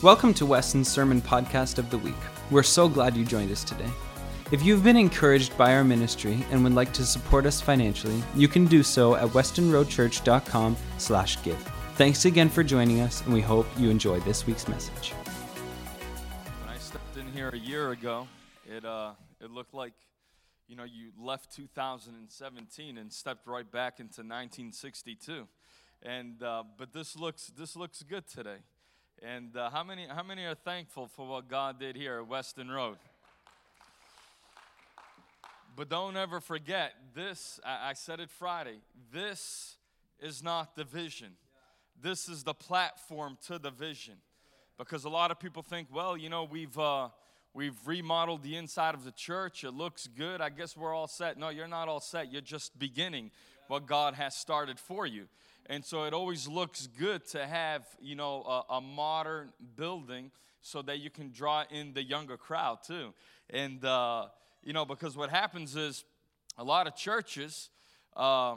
Welcome to Weston's Sermon Podcast of the Week. We're so glad you joined us today. If you've been encouraged by our ministry and would like to support us financially, you can do so at westonroadchurch.com slash give. Thanks again for joining us, and we hope you enjoy this week's message. When I stepped in here a year ago, it uh, it looked like, you know, you left 2017 and stepped right back into 1962, and uh, but this looks this looks good today. And uh, how many how many are thankful for what God did here at Weston Road? But don't ever forget this. I, I said it Friday. This is not the vision. This is the platform to the vision. Because a lot of people think, well, you know, we've uh, we've remodeled the inside of the church. It looks good. I guess we're all set. No, you're not all set. You're just beginning what God has started for you. And so it always looks good to have, you know, a, a modern building so that you can draw in the younger crowd too. And uh, you know, because what happens is a lot of churches, uh,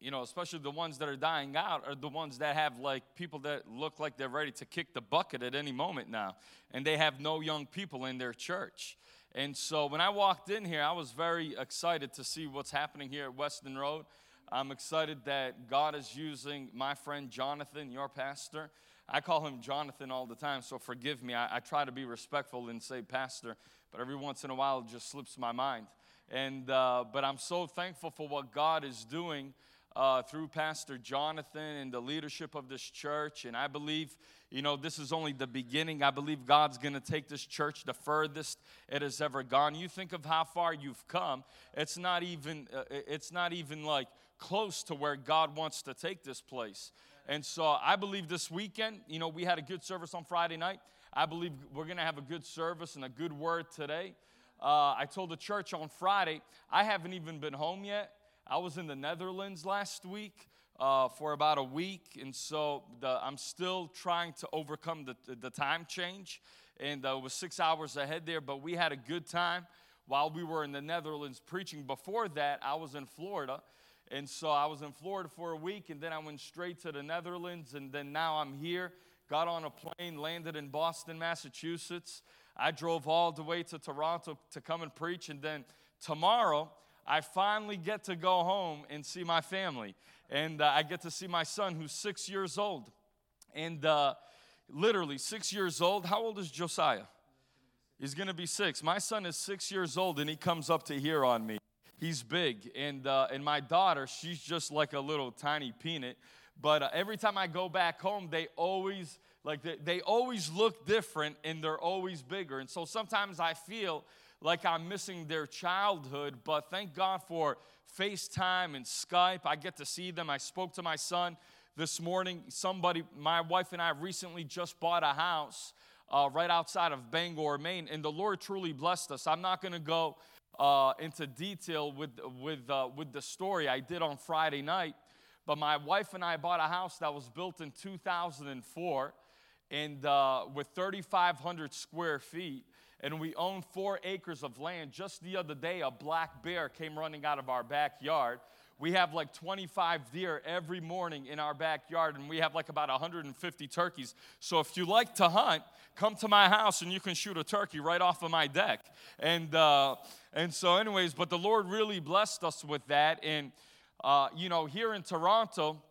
you know, especially the ones that are dying out, are the ones that have like people that look like they're ready to kick the bucket at any moment now, and they have no young people in their church. And so when I walked in here, I was very excited to see what's happening here at Weston Road. I'm excited that God is using my friend Jonathan, your pastor. I call him Jonathan all the time, so forgive me. I, I try to be respectful and say pastor but every once in a while it just slips my mind. And uh, but I'm so thankful for what God is doing uh, through Pastor Jonathan and the leadership of this church. And I believe, you know, this is only the beginning. I believe God's going to take this church the furthest it has ever gone. You think of how far you've come. It's not even. Uh, it's not even like close to where God wants to take this place. And so I believe this weekend, you know, we had a good service on Friday night. I believe we're going to have a good service and a good word today. Uh, I told the church on Friday, I haven't even been home yet. I was in the Netherlands last week uh, for about a week, and so the, I'm still trying to overcome the, the time change. And uh, it was six hours ahead there, but we had a good time while we were in the Netherlands preaching. Before that, I was in Florida. And so I was in Florida for a week, and then I went straight to the Netherlands, and then now I'm here got on a plane, landed in Boston, Massachusetts. I drove all the way to Toronto to come and preach, and then tomorrow, I finally get to go home and see my family. And uh, I get to see my son, who's six years old. And uh, literally, six years old. How old is Josiah? He's gonna be six. My son is six years old, and he comes up to here on me. He's big. And, uh, and my daughter, she's just like a little tiny peanut. But uh, every time I go back home, they always like they, they always look different and they're always bigger. And so sometimes I feel like I'm missing their childhood, but thank God for FaceTime and Skype. I get to see them. I spoke to my son this morning. Somebody, my wife and I recently just bought a house uh, right outside of Bangor, Maine, and the Lord truly blessed us. I'm not going to go uh, into detail with, with, uh, with the story I did on Friday night. But my wife and I bought a house that was built in 2004 and uh, with 3,500 square feet. And we own four acres of land. Just the other day, a black bear came running out of our backyard. We have like 25 deer every morning in our backyard, and we have like about 150 turkeys. So if you like to hunt, come to my house and you can shoot a turkey right off of my deck. And uh, and so, anyways, but the Lord really blessed us with that. And uh, you know, here in Toronto,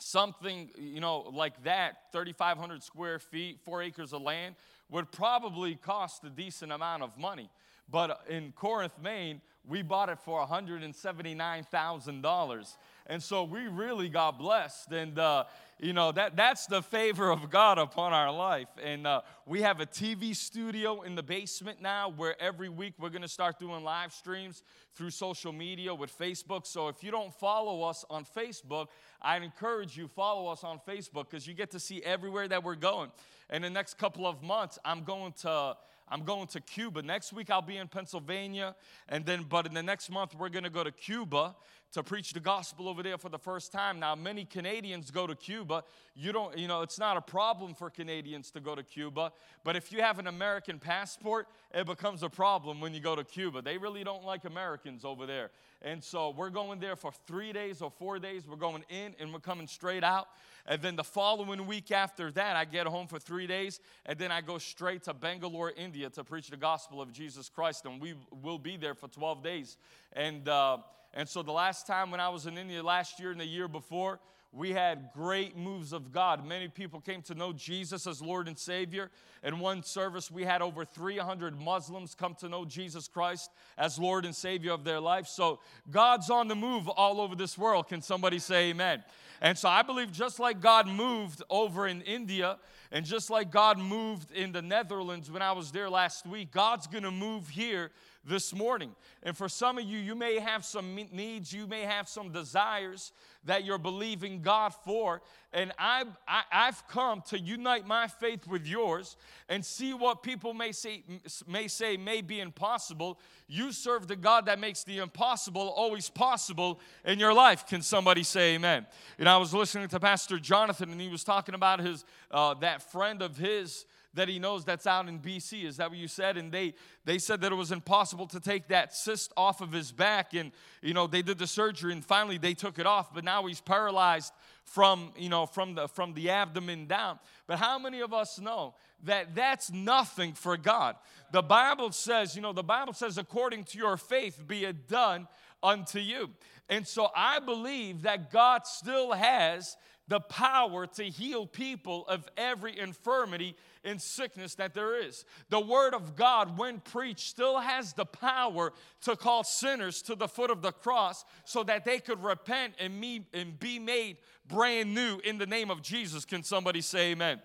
something, you know, like that, 3,500 square feet, four acres of land, would probably cost a decent amount of money. But in Corinth, Maine, we bought it for $179,000. And so we really got blessed. And, uh, you know, that, that's the favor of God upon our life. And uh, we have a TV studio in the basement now where every week we're going to start doing live streams through social media with Facebook. So if you don't follow us on Facebook, I encourage you follow us on Facebook because you get to see everywhere that we're going. And the next couple of months, I'm going to I'm going to Cuba. Next week I'll be in Pennsylvania and then but in the next month we're going to go to Cuba to preach the gospel over there for the first time. Now, many Canadians go to Cuba. You don't, you know, it's not a problem for Canadians to go to Cuba. But if you have an American passport, it becomes a problem when you go to Cuba. They really don't like Americans over there. And so we're going there for three days or four days. We're going in and we're coming straight out. And then the following week after that, I get home for three days. And then I go straight to Bangalore, India to preach the gospel of Jesus Christ. And we will be there for 12 days. And, uh, and so the last time when I was in India last year and the year before, we had great moves of God. Many people came to know Jesus as Lord and Savior. In one service, we had over 300 Muslims come to know Jesus Christ as Lord and Savior of their life. So God's on the move all over this world. Can somebody say amen? And so I believe just like God moved over in India and just like God moved in the Netherlands when I was there last week, God's gonna move here this morning. And for some of you, you may have some needs, you may have some desires that you're believing God for. And I, I, have come to unite my faith with yours and see what people may say, may say may be impossible. You serve the God that makes the impossible always possible in your life. Can somebody say amen? And I was listening to Pastor Jonathan, and he was talking about his uh, that friend of his that he knows that's out in BC. Is that what you said? And they they said that it was impossible to take that cyst off of his back, and you know they did the surgery, and finally they took it off. But now he's paralyzed from you know from the from the abdomen down. But how many of us know that that's nothing for God? The Bible says, you know, the Bible says, according to your faith, be it done unto you. And so I believe that God still has the power to heal people of every infirmity and sickness that there is. The Word of God, when preached, still has the power to call sinners to the foot of the cross so that they could repent and, and be made brand new in the name of Jesus. Can somebody say amen?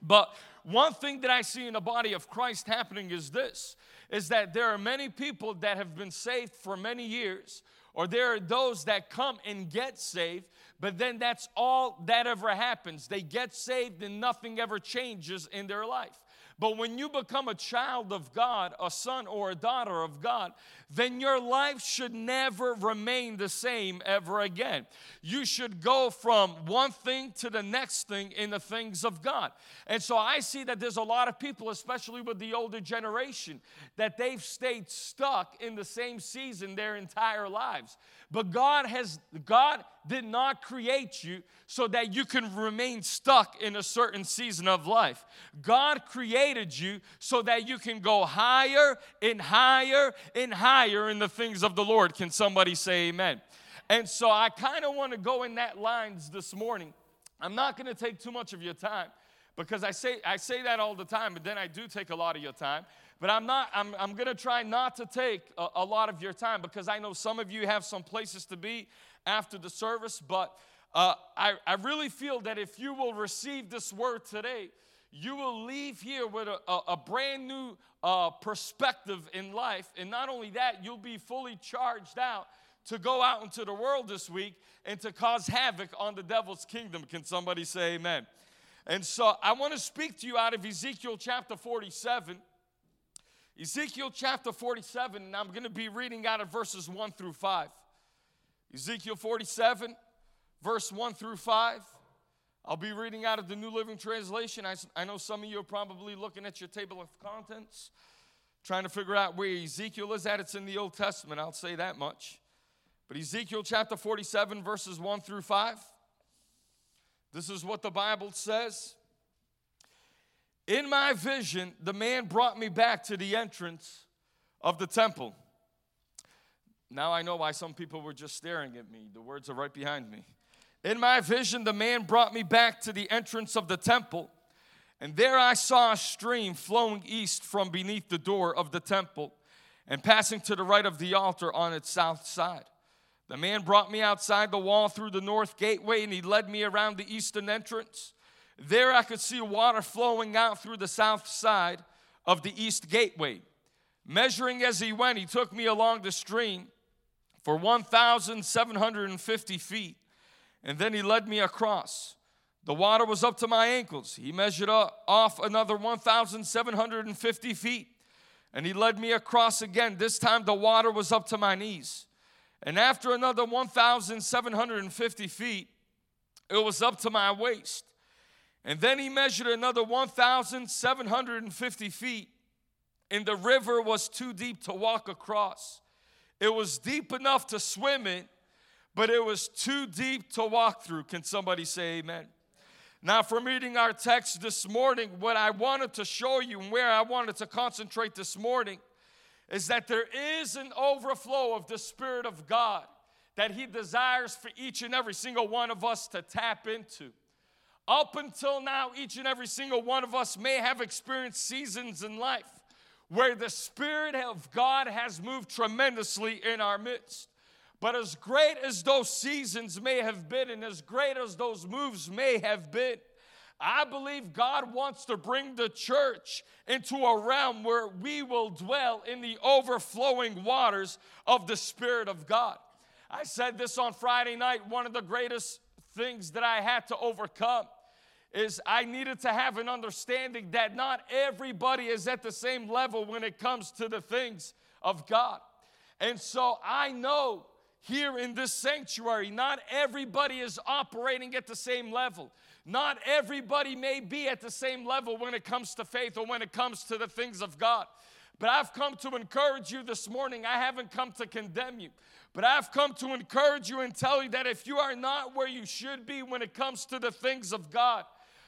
But one thing that I see in the body of Christ happening is this is that there are many people that have been saved for many years, or there are those that come and get saved, but then that's all that ever happens. They get saved and nothing ever changes in their life. But when you become a child of God, a son or a daughter of God, then your life should never remain the same ever again. You should go from one thing to the next thing in the things of God. And so I see that there's a lot of people, especially with the older generation, that they've stayed stuck in the same season their entire lives. But God has God did not create you so that you can remain stuck in a certain season of life. God created you so that you can go higher and higher and higher in the things of the Lord. Can somebody say amen? And so I kind of want to go in that lines this morning. I'm not going to take too much of your time because I say I say that all the time, but then I do take a lot of your time. But I'm not, I'm, I'm gonna try not to take a, a lot of your time because I know some of you have some places to be after the service, but uh, I, I really feel that if you will receive this word today, you will leave here with a, a, a brand new uh, perspective in life. And not only that, you'll be fully charged out to go out into the world this week and to cause havoc on the devil's kingdom. Can somebody say amen? And so I want to speak to you out of Ezekiel chapter 47. Ezekiel chapter 47, and I'm going to be reading out of verses 1 through 5. Ezekiel 47, verse 1 through 5. I'll be reading out of the New Living Translation. I, I know some of you are probably looking at your table of contents, trying to figure out where Ezekiel is at. It's in the Old Testament, I'll say that much. But Ezekiel chapter 47, verses 1 through 5. This is what the Bible says. In my vision, the man brought me back to the entrance of the temple. Now I know why some people were just staring at me. The words are right behind me. In my vision, the man brought me back to the entrance of the temple, and there I saw a stream flowing east from beneath the door of the temple and passing to the right of the altar on its south side. The man brought me outside the wall through the north gateway, and he led me around the eastern entrance. There I could see water flowing out through the south side of the east gateway. Measuring as he went, he took me along the stream for 1,750 feet, and then he led me across. The water was up to my ankles. He measured off another 1,750 feet, and he led me across again. This time the water was up to my knees. And after another 1,750 feet, it was up to my waist. And then he measured another 1,750 feet, and the river was too deep to walk across. It was deep enough to swim in, but it was too deep to walk through. Can somebody say amen? Now, from reading our text this morning, what I wanted to show you and where I wanted to concentrate this morning is that there is an overflow of the Spirit of God that He desires for each and every single one of us to tap into. Up until now, each and every single one of us may have experienced seasons in life where the Spirit of God has moved tremendously in our midst. But as great as those seasons may have been, and as great as those moves may have been, I believe God wants to bring the church into a realm where we will dwell in the overflowing waters of the Spirit of God. I said this on Friday night. One of the greatest things that I had to overcome is I needed to have an understanding that not everybody is at the same level when it comes to the things of God. And so I know here in this sanctuary, not everybody is operating at the same level. Not everybody may be at the same level when it comes to faith or when it comes to the things of God. But I've come to encourage you this morning. I haven't come to condemn you, but I've come to encourage you and tell you that if you are not where you should be when it comes to the things of God,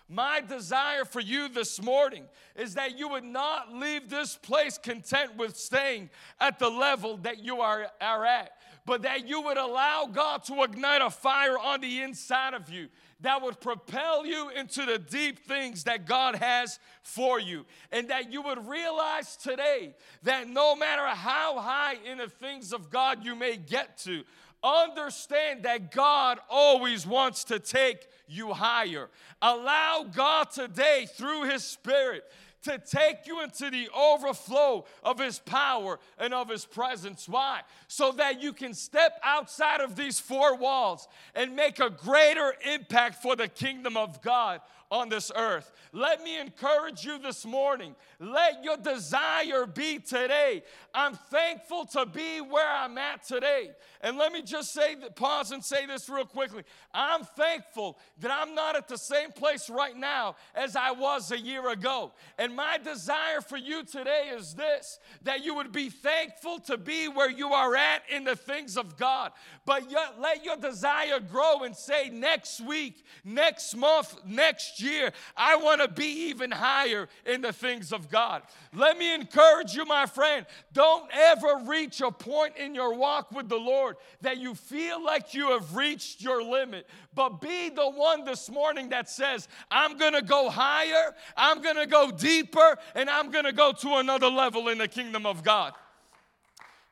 my desire for you this morning is that you would not leave this place content with staying at the level that you are, are at, but that you would allow God to ignite a fire on the inside of you that would propel you into the deep things that God has for you. And that you would realize today that no matter how high in the things of God you may get to, understand that God always wants to take you higher. Allow God today, through His Spirit, to take you into the overflow of His power and of His presence. Why? So that you can step outside of these four walls and make a greater impact for the kingdom of God on this earth. Let me encourage you this morning. Let your desire be today. I'm thankful to be where I'm at today. And let me just say, that, pause and say this real quickly. I'm thankful that I'm not at the same place right now as I was a year ago. And my desire for you today is this that you would be thankful to be where you are at in the things of God. But yet, let your desire grow and say, next week, next month, next year, I want to be even higher in the things of God. Let me encourage you, my friend. Don't ever reach a point in your walk with the Lord that you feel like you have reached your limit, but be the one this morning that says, I'm going to go higher, I'm going to go deeper, and I'm going to go to another level in the kingdom of God.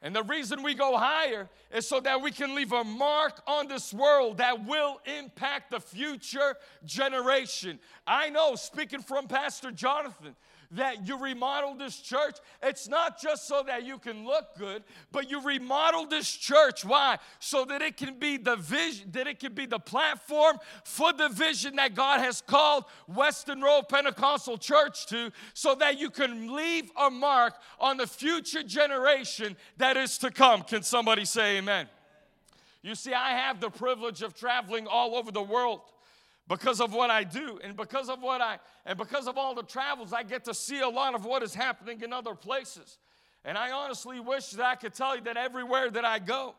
And the reason we go higher is so that we can leave a mark on this world that will impact the future generation. I know, speaking from Pastor Jonathan, that you remodel this church, it's not just so that you can look good, but you remodel this church. Why? So that it can be the vision, that it can be the platform for the vision that God has called Weston Road Pentecostal Church to, so that you can leave a mark on the future generation that is to come. Can somebody say amen? You see, I have the privilege of traveling all over the world because of what I do and because of what I and because of all the travels I get to see a lot of what is happening in other places. And I honestly wish that I could tell you that everywhere that I go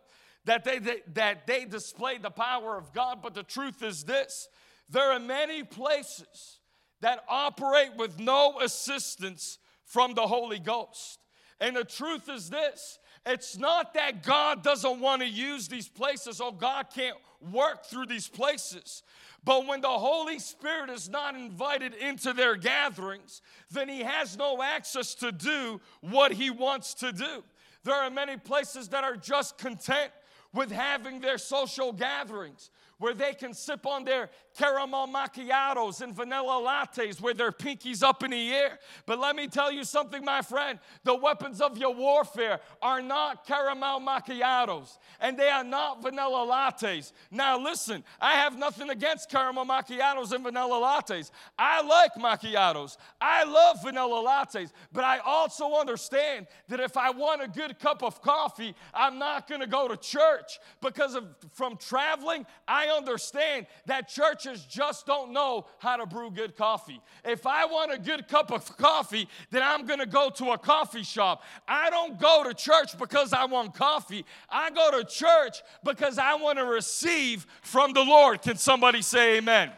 that they, that, that they display the power of God, but the truth is this. There are many places that operate with no assistance from the Holy Ghost. And the truth is this it's not that God doesn't want to use these places or God can't work through these places. But when the Holy Spirit is not invited into their gatherings, then he has no access to do what he wants to do. There are many places that are just content with having their social gatherings where they can sip on their caramel macchiatos and vanilla lattes with their pinkies up in the air. But let me tell you something, my friend the weapons of your warfare are not caramel macchiatos and they are not vanilla lattes. Now, listen, I have nothing against caramel macchiatos and vanilla lattes. I like macchiatos, I love vanilla lattes, but I also understand that if I want a good cup of coffee, I'm not gonna go to church. church because of from traveling, I understand that churches just don't know how to brew good coffee. If I want a good cup of coffee, then I'm going to go to a coffee shop. I don't go to church because I want coffee. I go to church because I want to receive from the Lord. Can somebody say amen?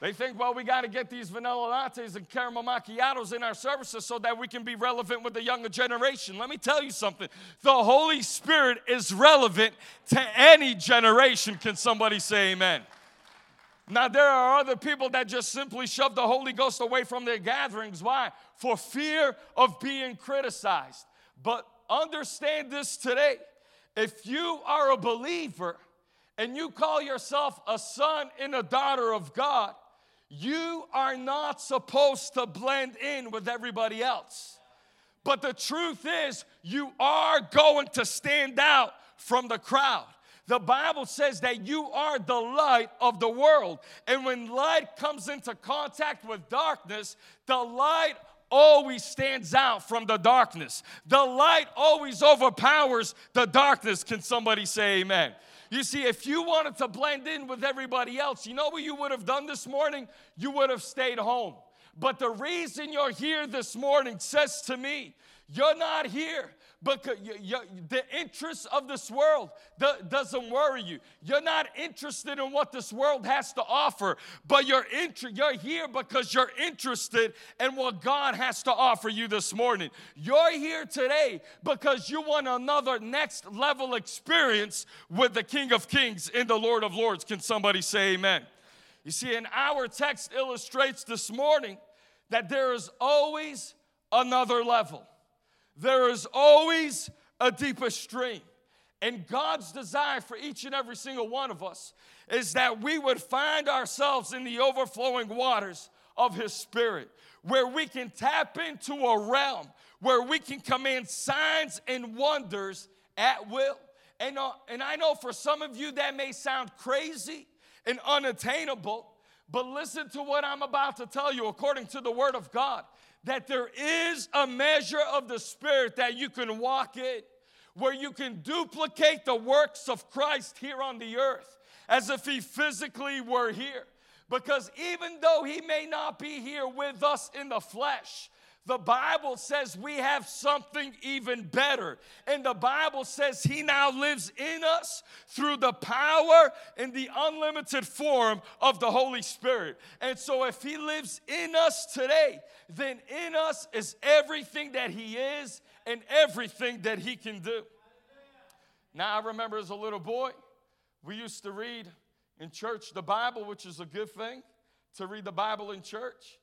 They think, well, we got to get these vanilla lattes and caramel macchiatos in our services so that we can be relevant with the younger generation. Let me tell you something the Holy Spirit is relevant to any generation. Can somebody say amen? Now, there are other people that just simply shove the Holy Ghost away from their gatherings. Why? For fear of being criticized. But understand this today if you are a believer and you call yourself a son and a daughter of God, you are not supposed to blend in with everybody else. But the truth is, you are going to stand out from the crowd. The Bible says that you are the light of the world. And when light comes into contact with darkness, the light always stands out from the darkness. The light always overpowers the darkness. Can somebody say amen? You see, if you wanted to blend in with everybody else, you know what you would have done this morning? You would have stayed home. But the reason you're here this morning says to me, you're not here you, the interests of this world doesn't worry you. You're not interested in what this world has to offer, but you're, inter- you're here because you're interested in what God has to offer you this morning. You're here today because you want another next level experience with the King of Kings and the Lord of Lords. Can somebody say amen? You see, and our text illustrates this morning that there is always another level. There is always a deeper stream. And God's desire for each and every single one of us is that we would find ourselves in the overflowing waters of His Spirit, where we can tap into a realm where we can command signs and wonders at will. And, uh, and I know for some of you that may sound crazy and unattainable, but listen to what I'm about to tell you according to the Word of God that there is a measure of the Spirit that you can walk in, where you can duplicate the works of Christ here on the earth as if He physically were here. Because even though He may not be here with us in the flesh, the Bible says we have something even better. And the Bible says He now lives in us through the power and the unlimited form of the Holy Spirit. And so, if He lives in us today, then in us is everything that He is and everything that He can do. Now, I remember as a little boy, we used to read in church the Bible, which is a good thing to read the Bible in church.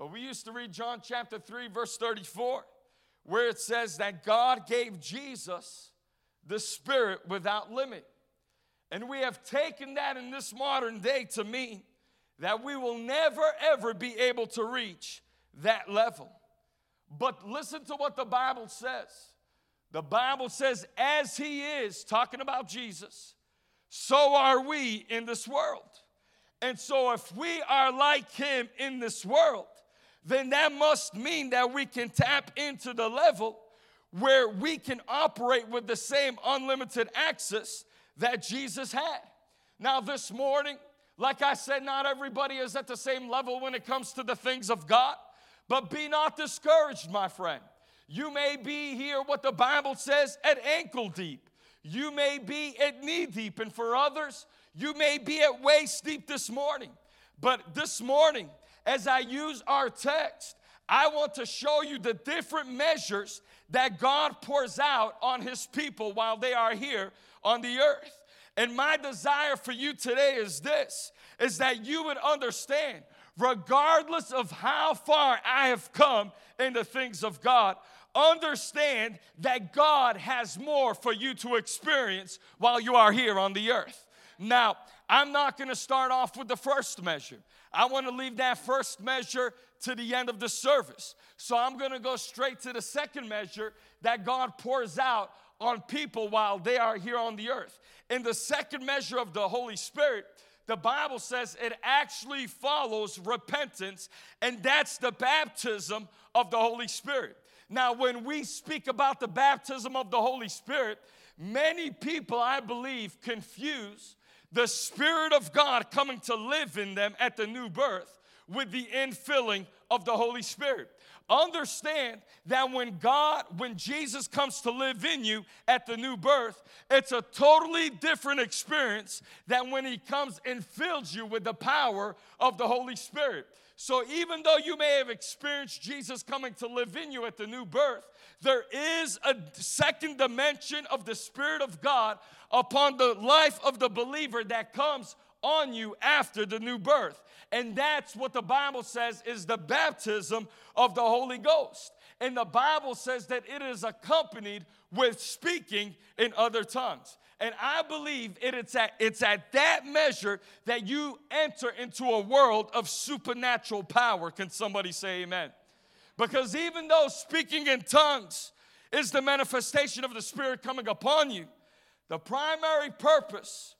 But we used to read John chapter 3, verse 34, where it says that God gave Jesus the Spirit without limit. And we have taken that in this modern day to mean that we will never ever be able to reach that level. But listen to what the Bible says. The Bible says, as He is, talking about Jesus, so are we in this world. And so, if we are like Him in this world, then that must mean that we can tap into the level where we can operate with the same unlimited access that Jesus had. Now, this morning, like I said, not everybody is at the same level when it comes to the things of God, but be not discouraged, my friend. You may be here, what the Bible says, at ankle deep. You may be at knee deep, and for others, you may be at waist deep this morning. But this morning, as I use our text, I want to show you the different measures that God pours out on His people while they are here on the earth. And my desire for you today is this is that you would understand, regardless of how far I have come in the things of God, understand that God has more for you to experience while you are here on the earth. Now, I'm not going to start off with the first measure. I want to leave that first measure to the end of the service. So I'm going to go straight to the second measure that God pours out on people while they are here on the earth. In the second measure of the Holy Spirit, the Bible says it actually follows repentance, and that's the baptism of the Holy Spirit. Now, when we speak about the baptism of the Holy Spirit, Many people, I believe, confuse the Spirit of God coming to live in them at the new birth with the infilling of the Holy Spirit. Understand that when God, when Jesus comes to live in you at the new birth, it's a totally different experience than when He comes and fills you with the power of the Holy Spirit. So even though you may have experienced Jesus coming to live in you at the new birth, there is a second dimension of the Spirit of God upon the life of the believer that comes on you after the new birth. And that's what the Bible says is the baptism of the Holy Ghost. And the Bible says that it is accompanied with speaking in other tongues. And I believe it, it's, at, it's at that measure that you enter into a world of supernatural power. Can somebody say amen? Because even though speaking in tongues is the manifestation of the Spirit coming upon you, the primary purpose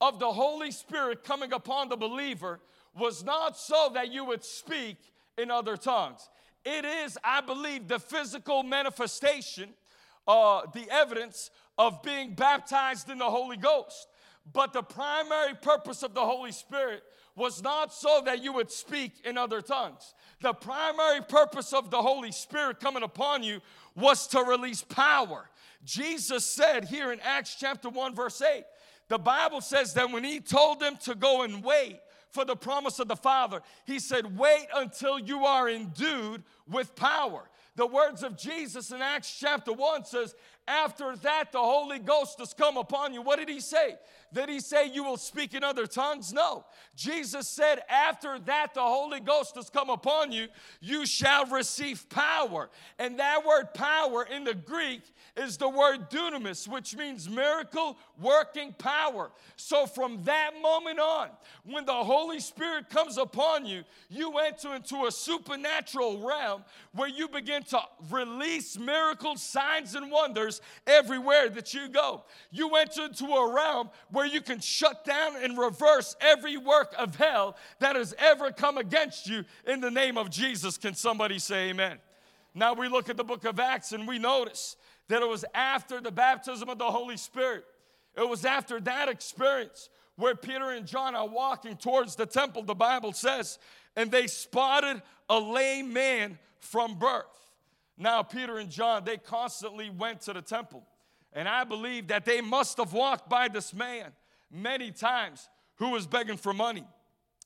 of the Holy Spirit coming upon the believer was not so that you would speak in other tongues. It is, I believe, the physical manifestation, uh, the evidence of being baptized in the Holy Ghost. But the primary purpose of the Holy Spirit was not so that you would speak in other tongues. The primary purpose of the Holy Spirit coming upon you was to release power. Jesus said here in Acts chapter 1, verse 8, the Bible says that when he told them to go and wait for the promise of the Father, he said, Wait until you are endued with power. The words of Jesus in Acts chapter 1 says, After that, the Holy Ghost has come upon you. What did he say? Did he say you will speak in other tongues? No. Jesus said, After that, the Holy Ghost has come upon you, you shall receive power. And that word power in the Greek is the word dunamis, which means miracle working power. So from that moment on, when the Holy Spirit comes upon you, you enter into a supernatural realm where you begin to release miracles, signs, and wonders everywhere that you go. You enter into a realm where where you can shut down and reverse every work of hell that has ever come against you in the name of Jesus. Can somebody say amen? Now we look at the book of Acts and we notice that it was after the baptism of the Holy Spirit. It was after that experience where Peter and John are walking towards the temple, the Bible says, and they spotted a lame man from birth. Now, Peter and John, they constantly went to the temple. And I believe that they must have walked by this man many times who was begging for money.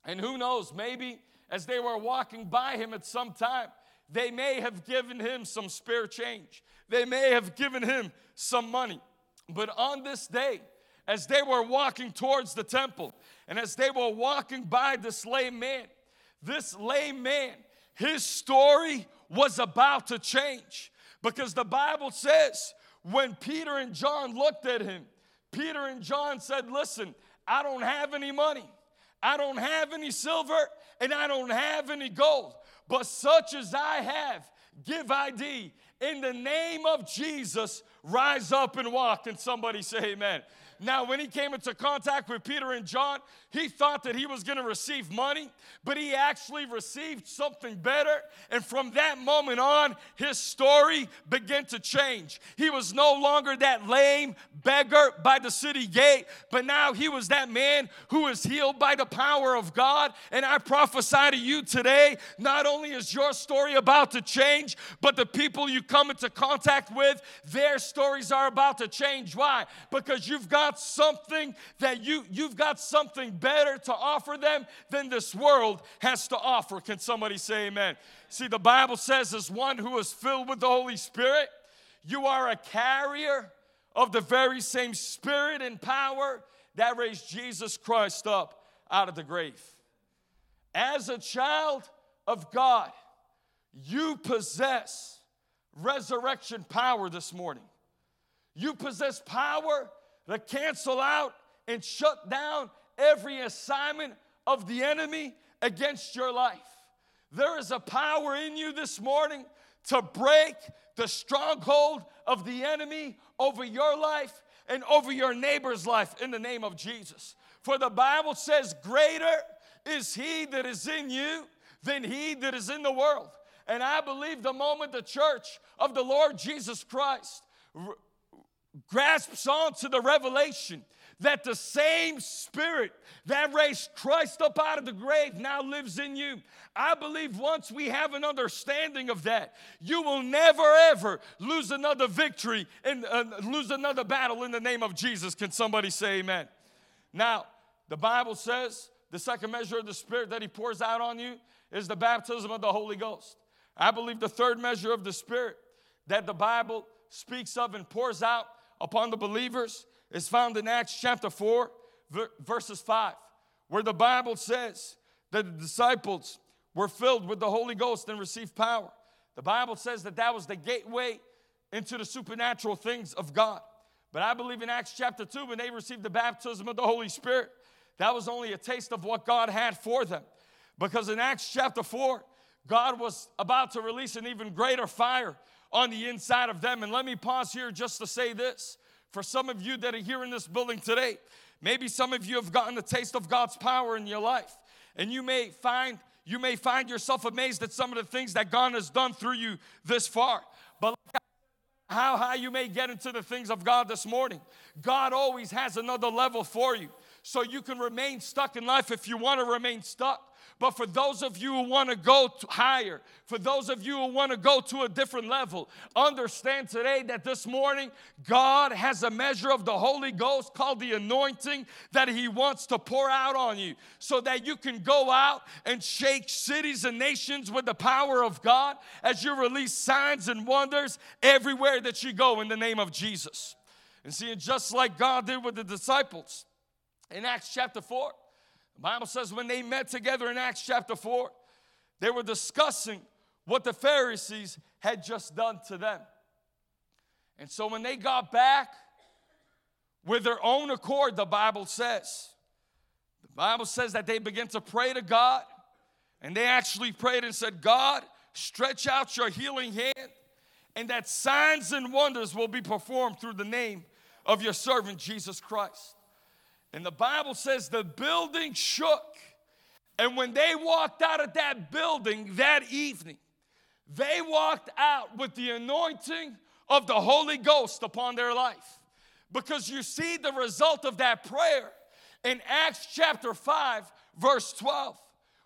And who knows, maybe as they were walking by him at some time, they may have given him some spare change. They may have given him some money. But on this day, as they were walking towards the temple, and as they were walking by this lame man, this lame man, his story was about to change because the Bible says when Peter and John looked at him, Peter and John said, Listen, I don't have any money, I don't have any silver, and I don't have any gold, but such as I have, give ID. In the name of Jesus, rise up and walk. And somebody say, Amen. Now, when he came into contact with Peter and John, he thought that he was going to receive money, but he actually received something better. And from that moment on, his story began to change. He was no longer that lame beggar by the city gate, but now he was that man who was healed by the power of God. And I prophesy to you today not only is your story about to change, but the people you come into contact with, their stories are about to change. Why? Because you've got got something that you you've got something better to offer them than this world has to offer. Can somebody say amen? See, the Bible says as one who is filled with the Holy Spirit, you are a carrier of the very same spirit and power that raised Jesus Christ up out of the grave. As a child of God, you possess resurrection power this morning. You possess power to cancel out and shut down every assignment of the enemy against your life. There is a power in you this morning to break the stronghold of the enemy over your life and over your neighbor's life in the name of Jesus. For the Bible says, Greater is he that is in you than he that is in the world. And I believe the moment the church of the Lord Jesus Christ grasps onto the revelation that the same spirit that raised Christ up out of the grave now lives in you. I believe once we have an understanding of that, you will never ever lose another victory and uh, lose another battle in the name of Jesus. Can somebody say amen? Now, the Bible says the second measure of the Spirit that He pours out on you is the baptism of the Holy Ghost. I believe the third measure of the Spirit that the Bible speaks of and pours out upon the believers is found in Acts chapter 4, verses 5, where the Bible says that the disciples were filled with the Holy Ghost and received power. The Bible says that that was the gateway into the supernatural things of God. But I believe in Acts chapter 2, when they received the baptism of the Holy Spirit, that was only a taste of what God had for them. Because in Acts chapter 4, God was about to release an even greater fire on the inside of them. And let me pause here just to say this for some of you that are here in this building today, maybe some of you have gotten a taste of God's power in your life. And you may find you may find yourself amazed at some of the things that God has done through you this far. But how high you may get into the things of God this morning, God always has another level for you. So you can remain stuck in life if you want to remain stuck. But for those of you who want to go higher, for those of you who want to go to a different level, understand today that this morning God has a measure of the Holy Ghost called the anointing that He wants to pour out on you so that you can go out and shake cities and nations with the power of God as you release signs and wonders everywhere that you go in the name of Jesus. And see, just like God did with the disciples in Acts chapter 4. The Bible says when they met together in Acts chapter 4, they were discussing what the Pharisees had just done to them. And so when they got back with their own accord, the Bible says, the Bible says that they began to pray to God, and they actually prayed and said, God, stretch out your healing hand, and that signs and wonders will be performed through the name of your servant Jesus Christ. And the Bible says the building shook. And when they walked out of that building that evening, they walked out with the anointing of the Holy Ghost upon their life. Because you see the result of that prayer in Acts chapter 5, verse 12,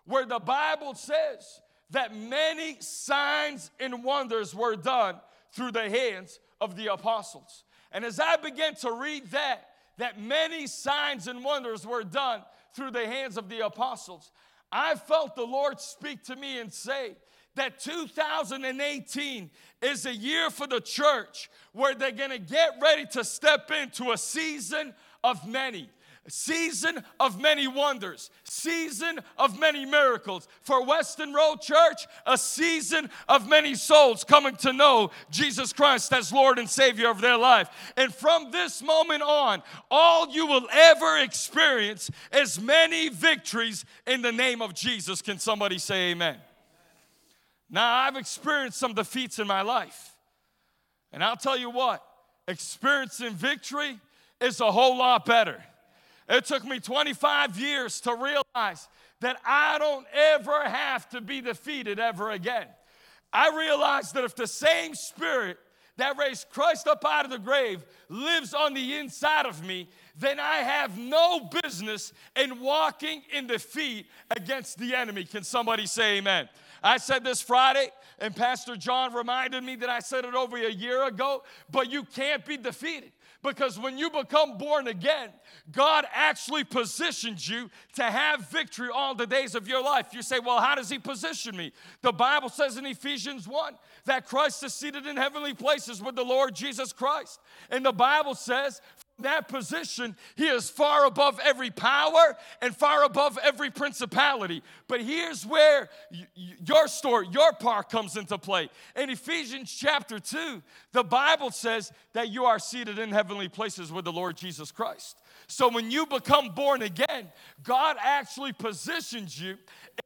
where the Bible says that many signs and wonders were done through the hands of the apostles. And as I began to read that, that many signs and wonders were done through the hands of the apostles. I felt the Lord speak to me and say that 2018 is a year for the church where they're gonna get ready to step into a season of many season of many wonders, season of many miracles. For Weston Road Church, a season of many souls coming to know Jesus Christ as Lord and Savior of their life. And from this moment on, all you will ever experience is many victories in the name of Jesus. Can somebody say amen? Now, I've experienced some defeats in my life. And I'll tell you what, experiencing victory is a whole lot better. It took me 25 years to realize that I don't ever have to be defeated ever again. I realized that if the same spirit that raised Christ up out of the grave lives on the inside of me, then I have no business in walking in defeat against the enemy. Can somebody say amen? I said this Friday, and Pastor John reminded me that I said it over a year ago, but you can't be defeated. Because when you become born again, God actually positions you to have victory all the days of your life. You say, Well, how does He position me? The Bible says in Ephesians 1 that Christ is seated in heavenly places with the Lord Jesus Christ. And the Bible says, that position, he is far above every power and far above every principality. But here's where y- your story, your part comes into play. In Ephesians chapter 2, the Bible says that you are seated in heavenly places with the Lord Jesus Christ. So when you become born again, God actually positions you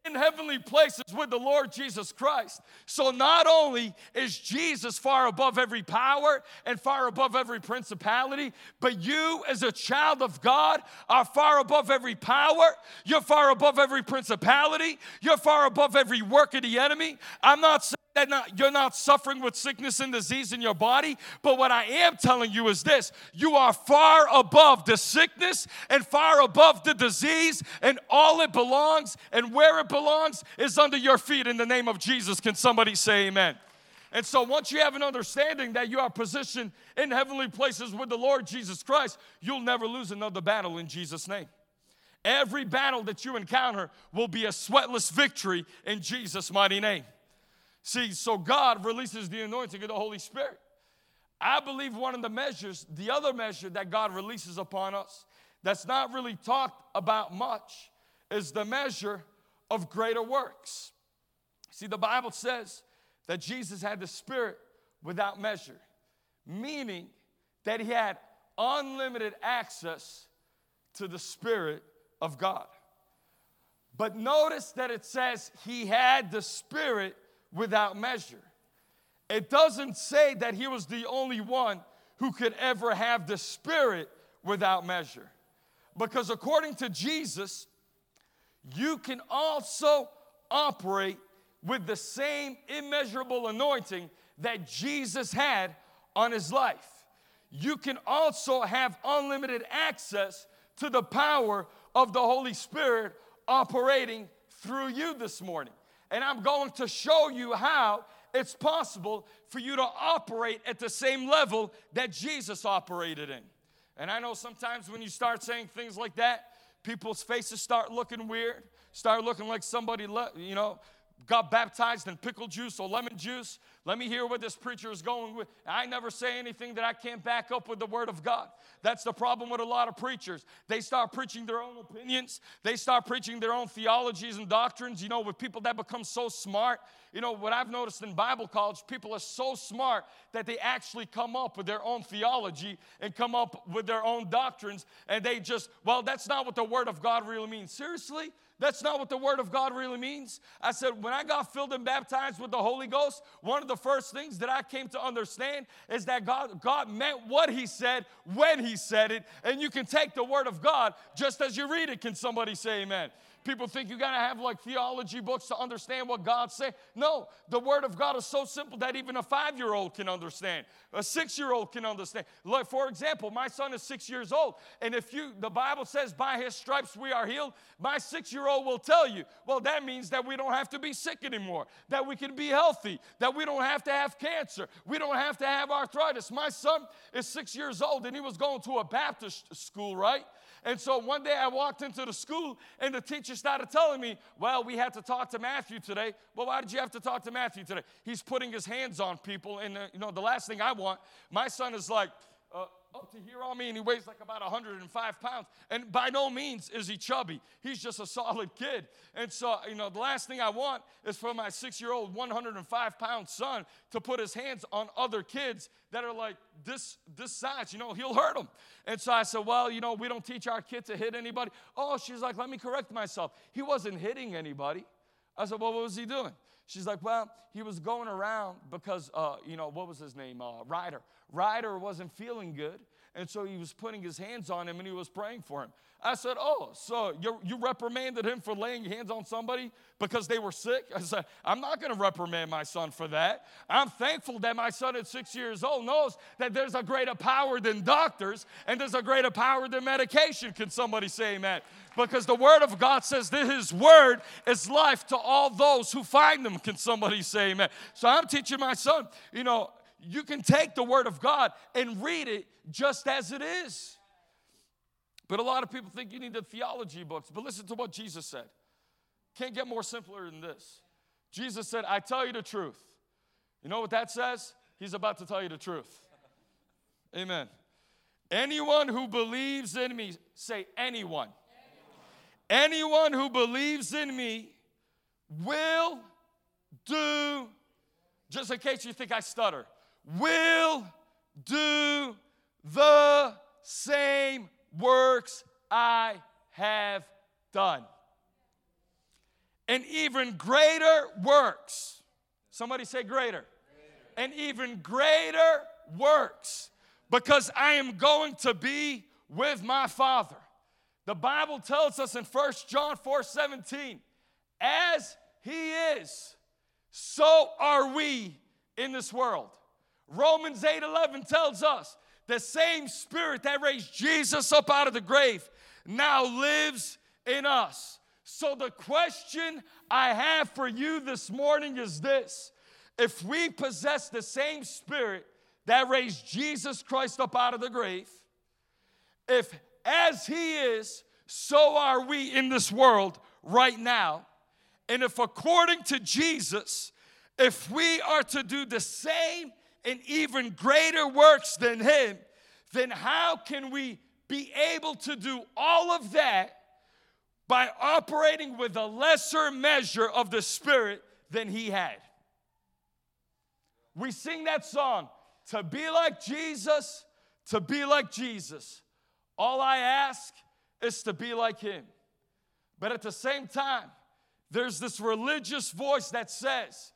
in heavenly places with the Lord Jesus Christ. So not only is Jesus far above every power and far above every principality, but you as a child of God are far above every power, you're far above every principality, you're far above every work of the enemy. I'm not saying that not, you're not suffering with sickness and disease in your body. But what I am telling you is this you are far above the sickness and far above the disease, and all it belongs and where it belongs is under your feet in the name of Jesus. Can somebody say amen? And so, once you have an understanding that you are positioned in heavenly places with the Lord Jesus Christ, you'll never lose another battle in Jesus' name. Every battle that you encounter will be a sweatless victory in Jesus' mighty name. See, so God releases the anointing of the Holy Spirit. I believe one of the measures, the other measure that God releases upon us, that's not really talked about much, is the measure of greater works. See, the Bible says that Jesus had the Spirit without measure, meaning that he had unlimited access to the Spirit of God. But notice that it says he had the Spirit without measure. It doesn't say that he was the only one who could ever have the Spirit without measure. Because according to Jesus, you can also operate with the same immeasurable anointing that Jesus had on his life. You can also have unlimited access to the power of the Holy Spirit operating through you this morning. And I'm going to show you how it's possible for you to operate at the same level that Jesus operated in. And I know sometimes when you start saying things like that, people's faces start looking weird, start looking like somebody, you know, got baptized in pickle juice or lemon juice. Let me hear what this preacher is going with. I never say anything that I can't back up with the word of God. That's the problem with a lot of preachers. They start preaching their own opinions, they start preaching their own theologies and doctrines. You know, with people that become so smart. You know, what I've noticed in Bible college, people are so smart that they actually come up with their own theology and come up with their own doctrines, and they just, well, that's not what the word of God really means. Seriously? That's not what the Word of God really means. I said, when I got filled and baptized with the Holy Ghost, one of the first things that I came to understand is that God, God meant what He said when He said it. And you can take the Word of God just as you read it. Can somebody say amen? People think you gotta have like theology books to understand what God said. No, the Word of God is so simple that even a five year old can understand, a six year old can understand. Like, for example, my son is six years old, and if you, the Bible says, by his stripes we are healed, my six year old will tell you, well, that means that we don't have to be sick anymore, that we can be healthy, that we don't have to have cancer, we don't have to have arthritis. My son is six years old, and he was going to a Baptist school, right? And so one day I walked into the school and the teacher started telling me, Well, we had to talk to Matthew today. Well, why did you have to talk to Matthew today? He's putting his hands on people. And, uh, you know, the last thing I want, my son is like, uh, up to here on me, and he weighs like about 105 pounds. And by no means is he chubby. He's just a solid kid. And so, you know, the last thing I want is for my six year old, 105 pound son to put his hands on other kids that are like this, this size. You know, he'll hurt them. And so I said, Well, you know, we don't teach our kid to hit anybody. Oh, she's like, Let me correct myself. He wasn't hitting anybody. I said, Well, what was he doing? She's like, Well, he was going around because, uh, you know, what was his name? Uh, Ryder. Ryder wasn't feeling good. And so he was putting his hands on him and he was praying for him. I said, Oh, so you, you reprimanded him for laying hands on somebody because they were sick? I said, I'm not going to reprimand my son for that. I'm thankful that my son at six years old knows that there's a greater power than doctors and there's a greater power than medication. Can somebody say amen? Because the word of God says that his word is life to all those who find them. Can somebody say amen? So I'm teaching my son, you know, you can take the Word of God and read it just as it is. But a lot of people think you need the theology books. But listen to what Jesus said. Can't get more simpler than this. Jesus said, I tell you the truth. You know what that says? He's about to tell you the truth. Amen. Anyone who believes in me, say anyone. Anyone, who believes in me will do, just in case you think I stutter, will do the same works I have done. And even greater works. Somebody say greater. greater. And even greater works because I am going to be with my Father. The Bible tells us in 1 John 4 17, as he is, so are we in this world. Romans 8 11 tells us the same spirit that raised Jesus up out of the grave now lives in us. So, the question I have for you this morning is this if we possess the same spirit that raised Jesus Christ up out of the grave, if as he is, so are we in this world right now, and if according to Jesus, if we are to do the same and even greater works than him, then how can we be able to do all of that by operating with a lesser measure of the Spirit than he had? We sing that song, to be like Jesus, to be like Jesus. All I ask is to be like him. But at the same time, there's this religious voice that says,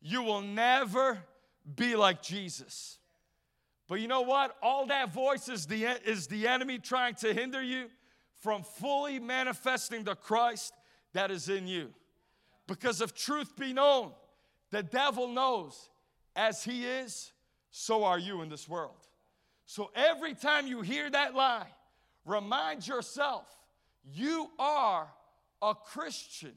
You will never be like Jesus. But you know what? All that voice is the, is the enemy trying to hinder you from fully manifesting the Christ that is in you. Because if truth be known, the devil knows as he is, so are you in this world. So every time you hear that lie, remind yourself you are a Christian.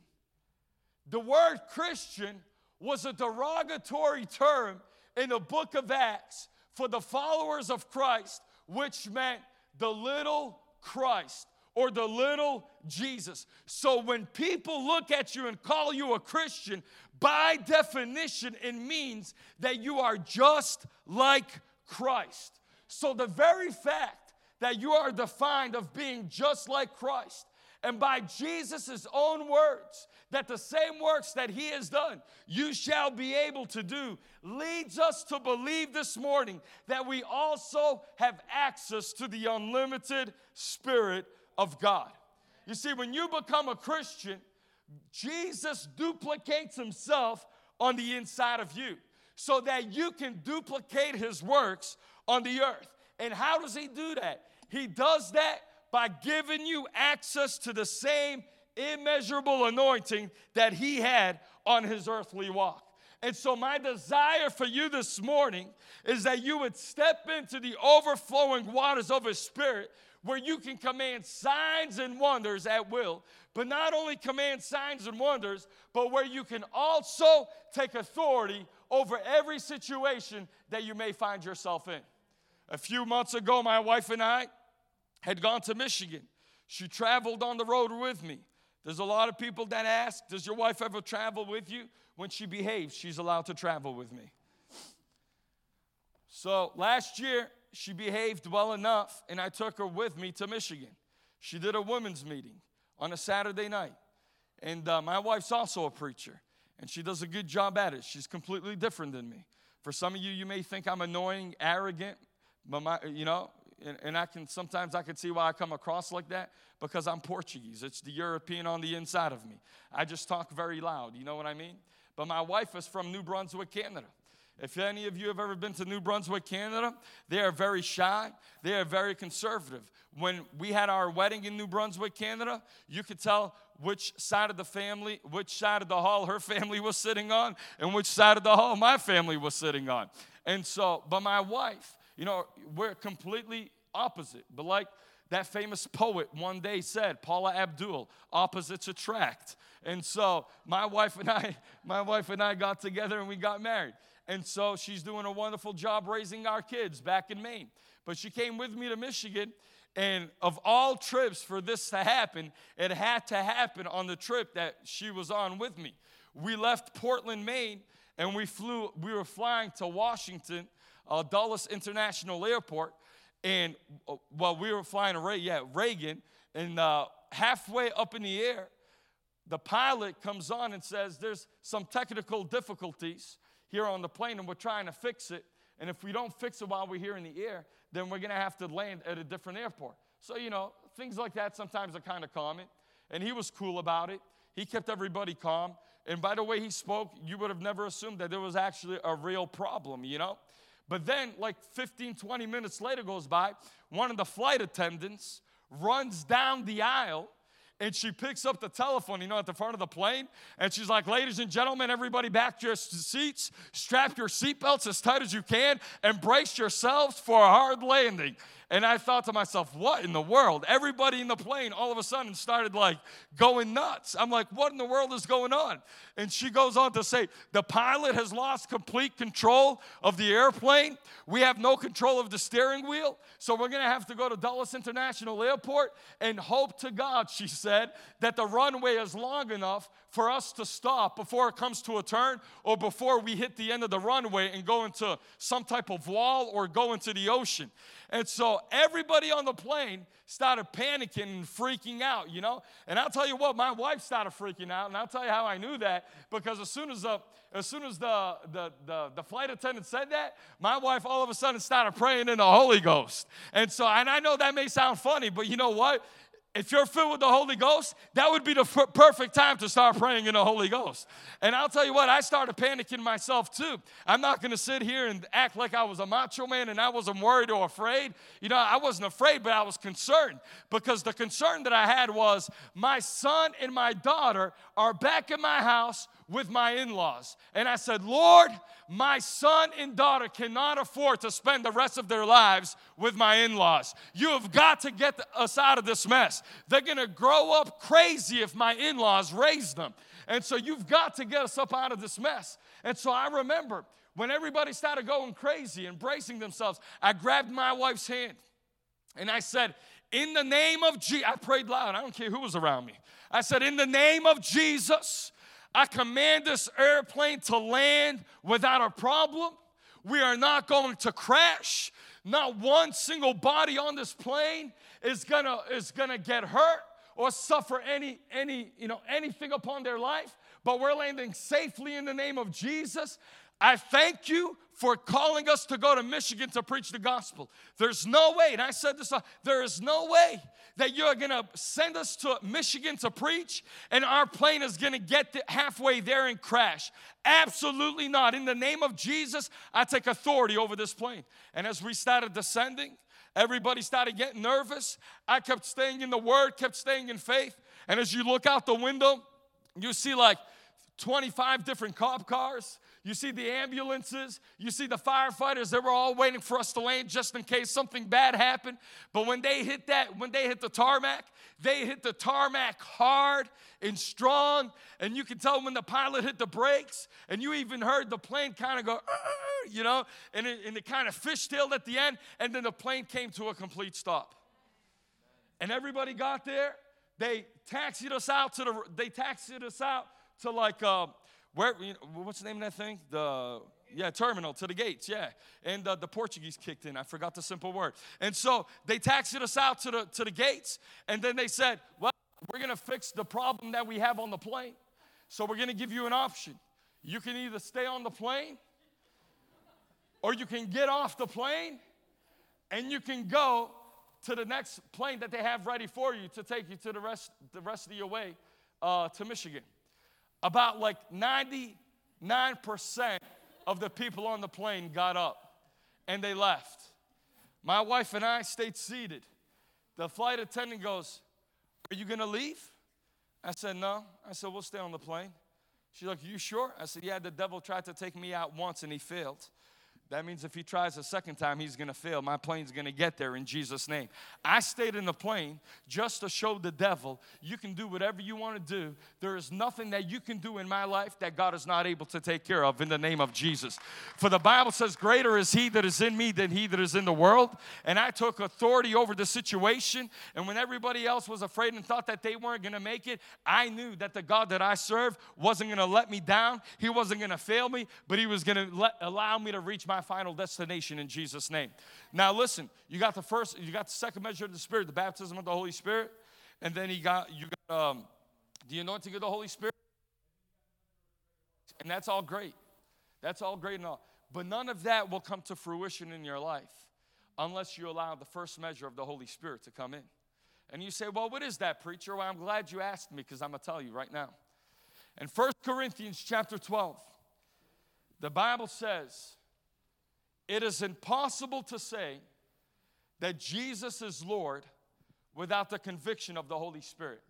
The word Christian was a derogatory term in the book of Acts for the followers of Christ, which meant the little Christ or the little Jesus. So when people look at you and call you a Christian, by definition, it means that you are just like Christ. So the very fact that you are defined of being just like Christ and by Jesus' own words, that the same works that he has done, you shall be able to do, leads us to believe this morning that we also have access to the unlimited Spirit of God. You see, when you become a Christian, Jesus duplicates himself on the inside of you so that you can duplicate his works on the earth. And how does he do that? He does that by giving you access to the same immeasurable anointing that he had on his earthly walk. And so, my desire for you this morning is that you would step into the overflowing waters of his spirit where you can command signs and wonders at will, but not only command signs and wonders, but where you can also take authority over every situation that you may find yourself in. A few months ago, my wife and I had gone to Michigan. She traveled on the road with me. There's a lot of people that ask, Does your wife ever travel with you? When she behaves, she's allowed to travel with me. So last year, she behaved well enough, and I took her with me to Michigan. She did a women's meeting on a Saturday night. And uh, my wife's also a preacher, and she does a good job at it. She's completely different than me. For some of you, you may think I'm annoying, arrogant, but my, you know, and, and I can sometimes I can see why I come across like that because I'm Portuguese. It's the European on the inside of me. I just talk very loud, you know what I mean? But my wife is from New Brunswick, Canada. If any of you have ever been to New Brunswick, Canada, they are very shy. They are very conservative. When we had our wedding in New Brunswick, Canada, you could tell which side of the family, which side of the hall her family was sitting on, and which side of the hall my family was sitting on. And so, but my wife, you know, we're completely opposite. But like that famous poet one day said, Paula Abdul, opposites attract. And so my wife and I, my wife and I got together and we got married. And so she's doing a wonderful job raising our kids back in Maine. But she came with me to Michigan, and of all trips for this to happen, it had to happen on the trip that she was on with me. We left Portland, Maine, and we flew, we were flying to Washington, uh, Dulles International Airport. And uh, while we were flying to yeah, Reagan, and uh, halfway up in the air, the pilot comes on and says, There's some technical difficulties here on the plane, and we're trying to fix it. And if we don't fix it while we're here in the air, then we're gonna have to land at a different airport. So, you know, things like that sometimes are kind of common. And he was cool about it. He kept everybody calm. And by the way he spoke, you would have never assumed that there was actually a real problem, you know? But then, like 15, 20 minutes later goes by, one of the flight attendants runs down the aisle and she picks up the telephone, you know, at the front of the plane, and she's like, Ladies and gentlemen, everybody back to your seats, strap your seatbelts as tight as you can, and brace yourselves for a hard landing. And I thought to myself, what in the world? Everybody in the plane all of a sudden started like going nuts. I'm like, what in the world is going on? And she goes on to say, the pilot has lost complete control of the airplane. We have no control of the steering wheel. So we're going to have to go to Dulles International Airport and hope to God, she said, that the runway is long enough for us to stop before it comes to a turn or before we hit the end of the runway and go into some type of wall or go into the ocean. And so everybody on the plane started panicking and freaking out, you know? And I'll tell you what, my wife started freaking out, and I'll tell you how I knew that because as soon as the as soon as the, the, the, the, flight attendant said that, my wife all of a sudden started praying in the Holy Ghost. And so, and I know that may sound funny, but you know what? If you're filled with the Holy Ghost, that would be the f- perfect time to start praying in the Holy Ghost. And I'll tell you what, I started panicking myself too. I'm not to sit here and act like I was a macho man and I wasn't worried or afraid. You know, I wasn't afraid, but I was concerned because the concern that I had was my son and my daughter are back in my house with my in laws. And I said, Lord, my son and daughter cannot afford to spend the rest of their lives with my in laws. You have got to get us out of this mess. They're gonna grow up crazy if my in laws raise them. And so you've got to get us up out of this mess. And so I remember when everybody started going crazy, embracing themselves, I grabbed my wife's hand and I said, In the name of Jesus, I prayed loud, I don't care who was around me. I said, In the name of Jesus, I command this airplane to land without a problem. We are not going to crash. Not one single body on this plane is gonna, is gonna get hurt or suffer any, any, you know, anything upon their life, but we're landing safely in the name of Jesus. I thank you for calling us to go to Michigan to preach the gospel. There's no way, and I said this, uh, there is no way that you're gonna send us to Michigan to preach and our plane is gonna get halfway there and crash. Absolutely not. In the name of Jesus, I take authority over this plane. And as we started descending, everybody started getting nervous. I kept staying in the word, kept staying in faith. And as you look out the window, you see like 25 different cop cars. You see the ambulances, you see the firefighters, they were all waiting for us to land just in case something bad happened. But when they hit that, when they hit the tarmac, they hit the tarmac hard and strong. And you can tell when the pilot hit the brakes, and you even heard the plane kind of go, you know, and it, and it kind of fishtailed at the end, and then the plane came to a complete stop. And everybody got there. They taxied us out to the, they taxied us out to like, uh, where, you know, what's the name of that thing? The yeah, terminal to the gates, yeah. And uh, the Portuguese kicked in. I forgot the simple word. And so they taxied us out to the to the gates, and then they said, "Well, we're gonna fix the problem that we have on the plane. So we're gonna give you an option. You can either stay on the plane, or you can get off the plane, and you can go to the next plane that they have ready for you to take you to the rest the rest of your way uh, to Michigan." About like 99% of the people on the plane got up and they left. My wife and I stayed seated. The flight attendant goes, Are you gonna leave? I said, No. I said, We'll stay on the plane. She's like, You sure? I said, Yeah, the devil tried to take me out once and he failed. That means if he tries a second time, he's gonna fail. My plane's gonna get there in Jesus' name. I stayed in the plane just to show the devil you can do whatever you wanna do. There is nothing that you can do in my life that God is not able to take care of in the name of Jesus. For the Bible says, Greater is he that is in me than he that is in the world. And I took authority over the situation. And when everybody else was afraid and thought that they weren't gonna make it, I knew that the God that I serve wasn't gonna let me down. He wasn't gonna fail me, but he was gonna let, allow me to reach my my final destination in Jesus' name. Now, listen, you got the first, you got the second measure of the Spirit, the baptism of the Holy Spirit, and then you got you got um, the anointing of the Holy Spirit, and that's all great. That's all great and all, but none of that will come to fruition in your life unless you allow the first measure of the Holy Spirit to come in. And you say, Well, what is that, preacher? Well, I'm glad you asked me because I'm going to tell you right now. In 1 Corinthians chapter 12, the Bible says, it is impossible to say that Jesus is Lord without the conviction of the Holy Spirit.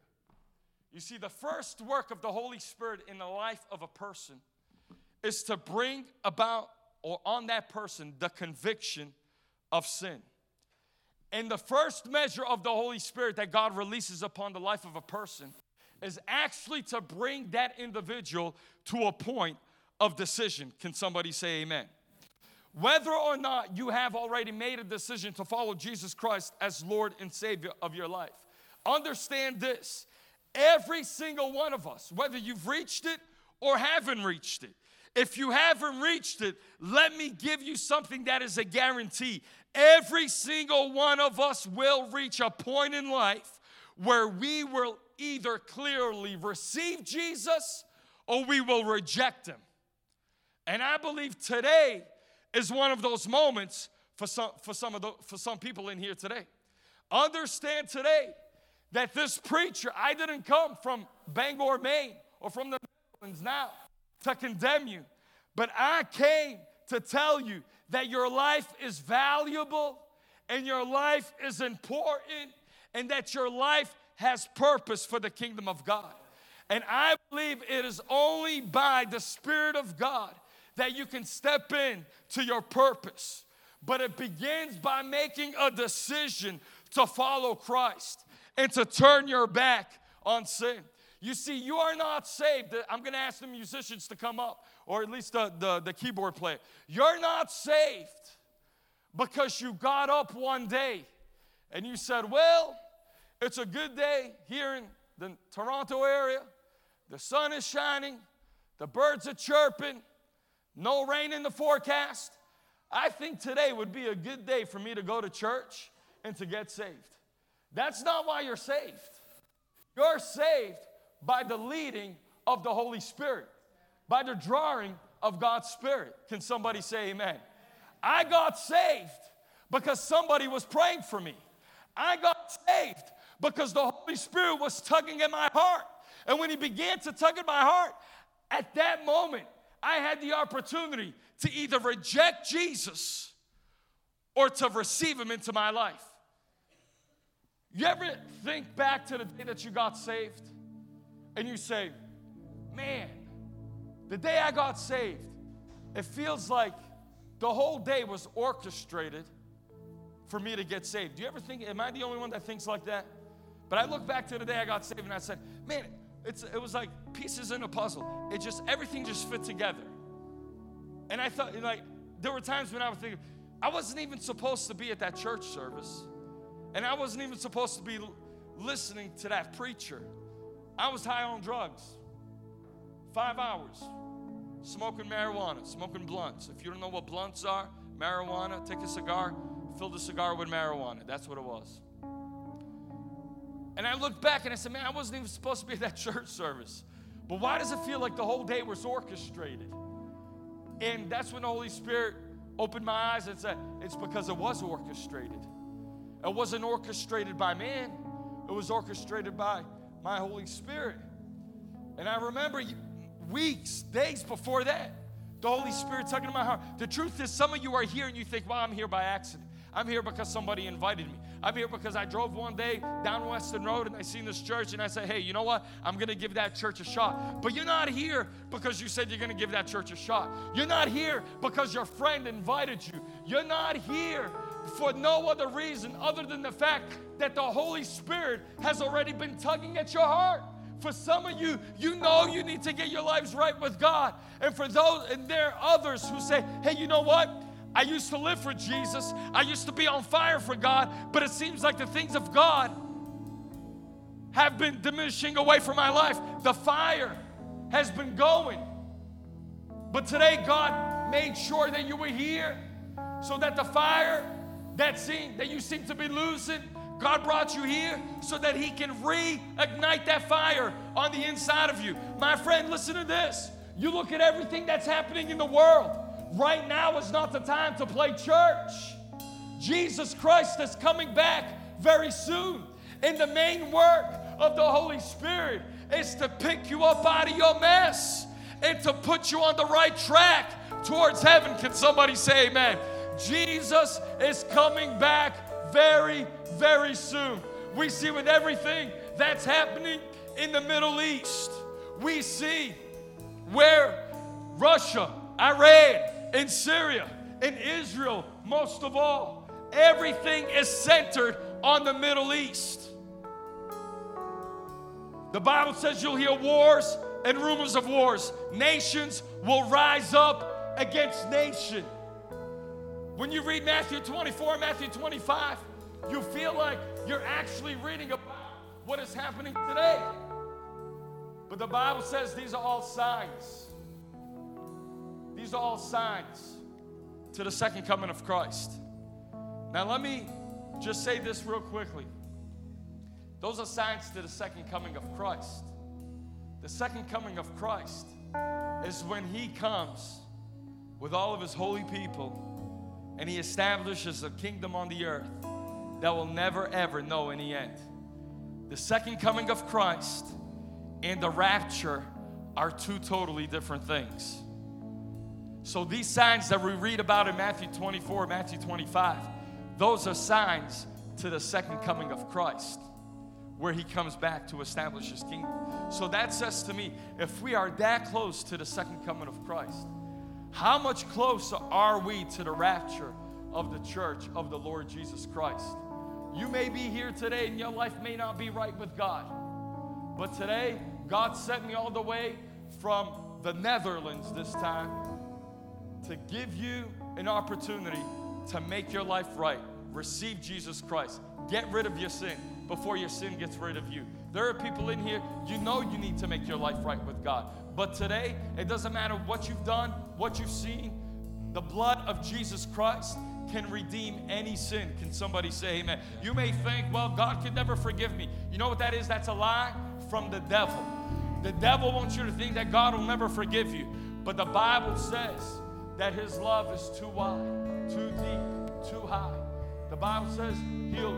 You see, the first work of the Holy Spirit in the life of a person is to bring about or on that person the conviction of sin. And the first measure of the Holy Spirit that God releases upon the life of a person is actually to bring that individual to a point of decision. Can somebody say amen? Whether or not you have already made a decision to follow Jesus Christ as Lord and Savior of your life, understand this every single one of us, whether you've reached it or haven't reached it, if you haven't reached it, let me give you something that is a guarantee. Every single one of us will reach a point in life where we will either clearly receive Jesus or we will reject him. And I believe today is one of those moments for some, for some, of the, for some people in here today. Understand today that this preacher, I didn't come from Bangor, Maine, or from the Netherlands now to condemn you, but I came to tell you that your life is valuable and your life is important and that your life has purpose for the kingdom of God. And I believe it is only by the Spirit of God that you can step in to your purpose. But it begins by making a decision to follow Christ and to turn your back on sin. You see, you are not saved. I'm going to ask the musicians to come up, or at least the, the, the keyboard player. You're not saved because you got up one day and you said, Well, it's a good day here in the Toronto area. The sun is shining, the birds are chirping, no rain in the forecast. I think today would be a good day for me to go to church and to get saved. That's not why you're saved. You're saved by the leading of the Holy Spirit, by the drawing of God's Spirit. Can somebody say amen? I got saved because somebody was praying for me. I got saved because the Holy Spirit was tugging at my heart. And when He began to tug at my heart, at that moment, I had the opportunity to either reject Jesus or to receive Him into my life. You ever think back to the day that you got saved and you say, man, the day I got saved, it feels like the whole day was orchestrated for me to get saved. Do you ever think, am I the only one that thinks like that? But I look back to the day I got saved and I said, man, it's, it was like pieces in a puzzle. It just, everything just fit together. And I thought, like, there were times when I was thinking, I wasn't even supposed to be at that church service. And I wasn't even supposed to be listening to that preacher. I was high on drugs. Five hours. Smoking marijuana, smoking blunts. If you don't know what blunts are, marijuana, take a cigar, fill the cigar with marijuana. That's what it was. And I looked back and I said, man, I wasn't even supposed to be at that church service. But why does it feel like the whole day was orchestrated? And that's when the Holy Spirit opened my eyes and said, it's because it was orchestrated. It wasn't orchestrated by man, it was orchestrated by my Holy Spirit. And I remember weeks, days before that, the Holy Spirit tugging in my heart. The truth is, some of you are here and you think, well, I'm here by accident. I'm here because somebody invited me. I'm here because I drove one day down Weston Road and I seen this church and I said, hey, you know what? I'm going to give that church a shot. But you're not here because you said you're going to give that church a shot. You're not here because your friend invited you. You're not here for no other reason other than the fact that the Holy Spirit has already been tugging at your heart. For some of you, you know you need to get your lives right with God. And for those, and there are others who say, hey, you know what? I used to live for Jesus. I used to be on fire for God, but it seems like the things of God have been diminishing away from my life. The fire has been going. But today, God made sure that you were here so that the fire that, seem, that you seem to be losing, God brought you here so that He can reignite that fire on the inside of you. My friend, listen to this. You look at everything that's happening in the world. Right now is not the time to play church. Jesus Christ is coming back very soon. And the main work of the Holy Spirit is to pick you up out of your mess and to put you on the right track towards heaven. Can somebody say amen? Jesus is coming back very, very soon. We see with everything that's happening in the Middle East. We see where Russia, Iran, and Syria, in Israel, most of all, everything is centered on the Middle East. The Bible says you'll hear wars and rumors of wars. Nations will rise up against nation. When you read Matthew 24, Matthew 25, you feel like you're actually reading about what is happening today. But the Bible says these are all signs. These are all signs to the second coming of Christ. Now, let me just say this real quickly. Those are signs to the second coming of Christ. The second coming of Christ is when He comes with all of His holy people and He establishes a kingdom on the earth that will never ever know any end. The second coming of Christ and the rapture are two totally different things. So, these signs that we read about in Matthew 24, Matthew 25, those are signs to the second coming of Christ, where he comes back to establish his kingdom. So, that says to me if we are that close to the second coming of Christ, how much closer are we to the rapture of the church of the Lord Jesus Christ? You may be here today and your life may not be right with God. But today, God sent me all the way from the Netherlands this time to give you an opportunity to make your life right. Receive Jesus Christ. Get rid of your sin before your sin gets rid of you. There are people in here, you know you need to make your life right with God. But today, it doesn't matter what you've done, what you've seen, the blood of Jesus Christ can redeem any sin. Can somebody say amen? You may think, well, God can never forgive me. You know what that is? That's a lie from the devil. The devil wants you to think that God will never forgive you. But the Bible says that his love is too wide, too deep, too high. The Bible says he'll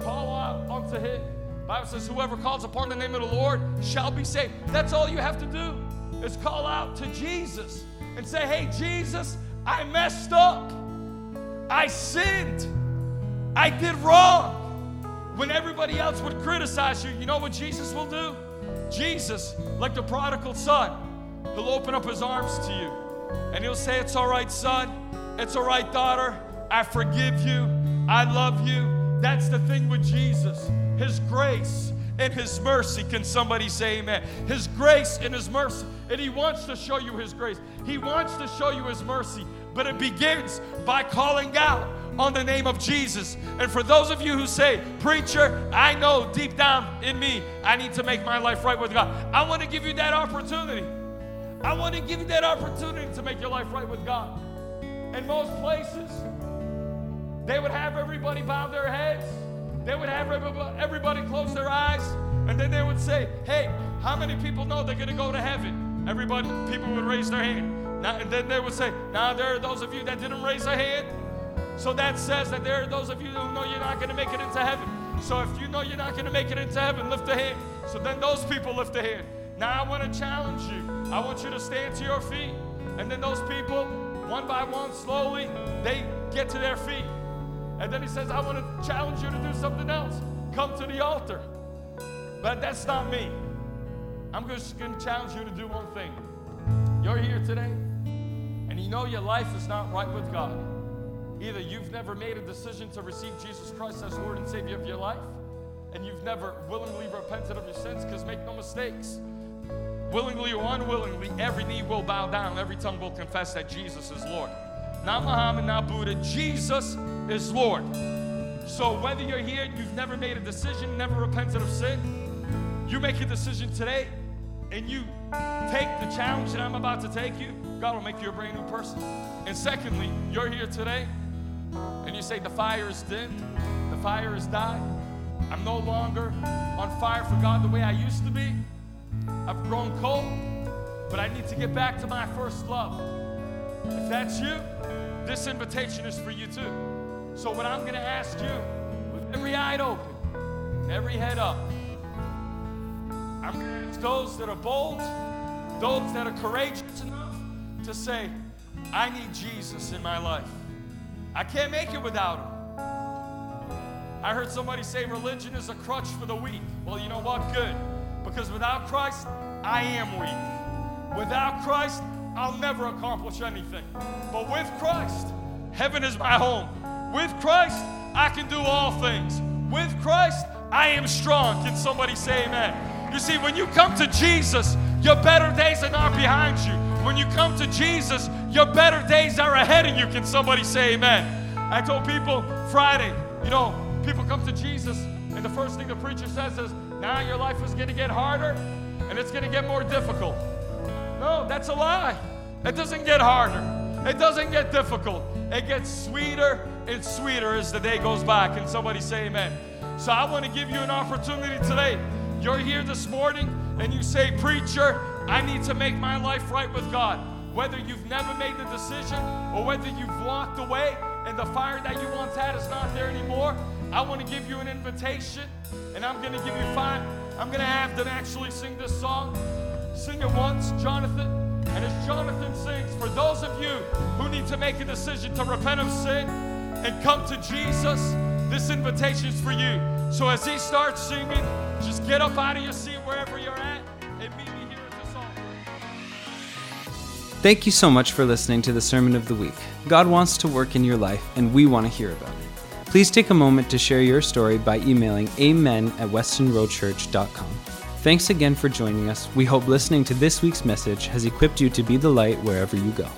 call out unto him. The Bible says, whoever calls upon the name of the Lord shall be saved. That's all you have to do is call out to Jesus and say, Hey, Jesus, I messed up. I sinned. I did wrong. When everybody else would criticize you, you know what Jesus will do? Jesus, like the prodigal son, he'll open up his arms to you and he'll say, It's all right, son. It's all right, daughter. I forgive you. I love you. That's the thing with Jesus. His grace and His mercy. Can somebody say amen? His grace and His mercy. And He wants to show you His grace, He wants to show you His mercy. But it begins by calling out on the name of Jesus. And for those of you who say, Preacher, I know deep down in me, I need to make my life right with God, I want to give you that opportunity. I want to give you that opportunity to make your life right with God. In most places, they would have everybody bow their heads, they would have everybody close their eyes, and then they would say, Hey, how many people know they're going to go to heaven? Everybody, people would raise their hand. Now, and then they would say, Now there are those of you that didn't raise a hand. So that says that there are those of you who know you're not going to make it into heaven. So if you know you're not going to make it into heaven, lift a hand. So then those people lift a hand. Now I want to challenge you. I want you to stand to your feet. And then those people, one by one, slowly, they get to their feet. And then he says, I want to challenge you to do something else. Come to the altar. But that's not me. I'm just going to challenge you to do one thing. You're here today and you know your life is not right with God. Either you've never made a decision to receive Jesus Christ as Lord and Savior of your life, and you've never willingly repented of your sins, because make no mistakes. Willingly or unwillingly, every knee will bow down, every tongue will confess that Jesus is Lord. Not Muhammad, not Buddha, Jesus is Lord. So whether you're here, you've never made a decision, never repented of sin, you make a decision today and you take the challenge that I'm about to take you, God will make you a brand new person. And secondly, you're here today and you say, The fire is dimmed, the fire has died. I'm no longer on fire for God the way I used to be. I've grown cold, but I need to get back to my first love. If that's you, this invitation is for you too. So, what I'm going to ask you, with every eye open, every head up, I'm going to ask those that are bold, those that are courageous enough to say, I need Jesus in my life. I can't make it without him. I heard somebody say religion is a crutch for the weak. Well, you know what? Good. Because without Christ, I am weak. Without Christ, I'll never accomplish anything. But with Christ, heaven is my home. With Christ, I can do all things. With Christ, I am strong. Can somebody say amen? You see, when you come to Jesus, your better days are not behind you. When you come to Jesus, your better days are ahead of you. Can somebody say amen? I told people Friday, you know, people come to Jesus, and the first thing the preacher says is, now your life is going to get harder and it's going to get more difficult. No, that's a lie. It doesn't get harder, it doesn't get difficult. It gets sweeter and sweeter as the day goes by. Can somebody say amen? So I want to give you an opportunity today. You're here this morning and you say, Preacher, I need to make my life right with God. Whether you've never made the decision or whether you've walked away and the fire that you once had is not there anymore, I want to give you an invitation and I'm going to give you five. I'm going to have them actually sing this song. Sing it once, Jonathan. And as Jonathan sings, for those of you who need to make a decision to repent of sin and come to Jesus, this invitation is for you. So as he starts singing, just get up out of your seat wherever you're at and meet me here at this altar. Thank you so much for listening to the Sermon of the Week. God wants to work in your life, and we want to hear about it. Please take a moment to share your story by emailing amen at westonroadchurch.com. Thanks again for joining us. We hope listening to this week's message has equipped you to be the light wherever you go.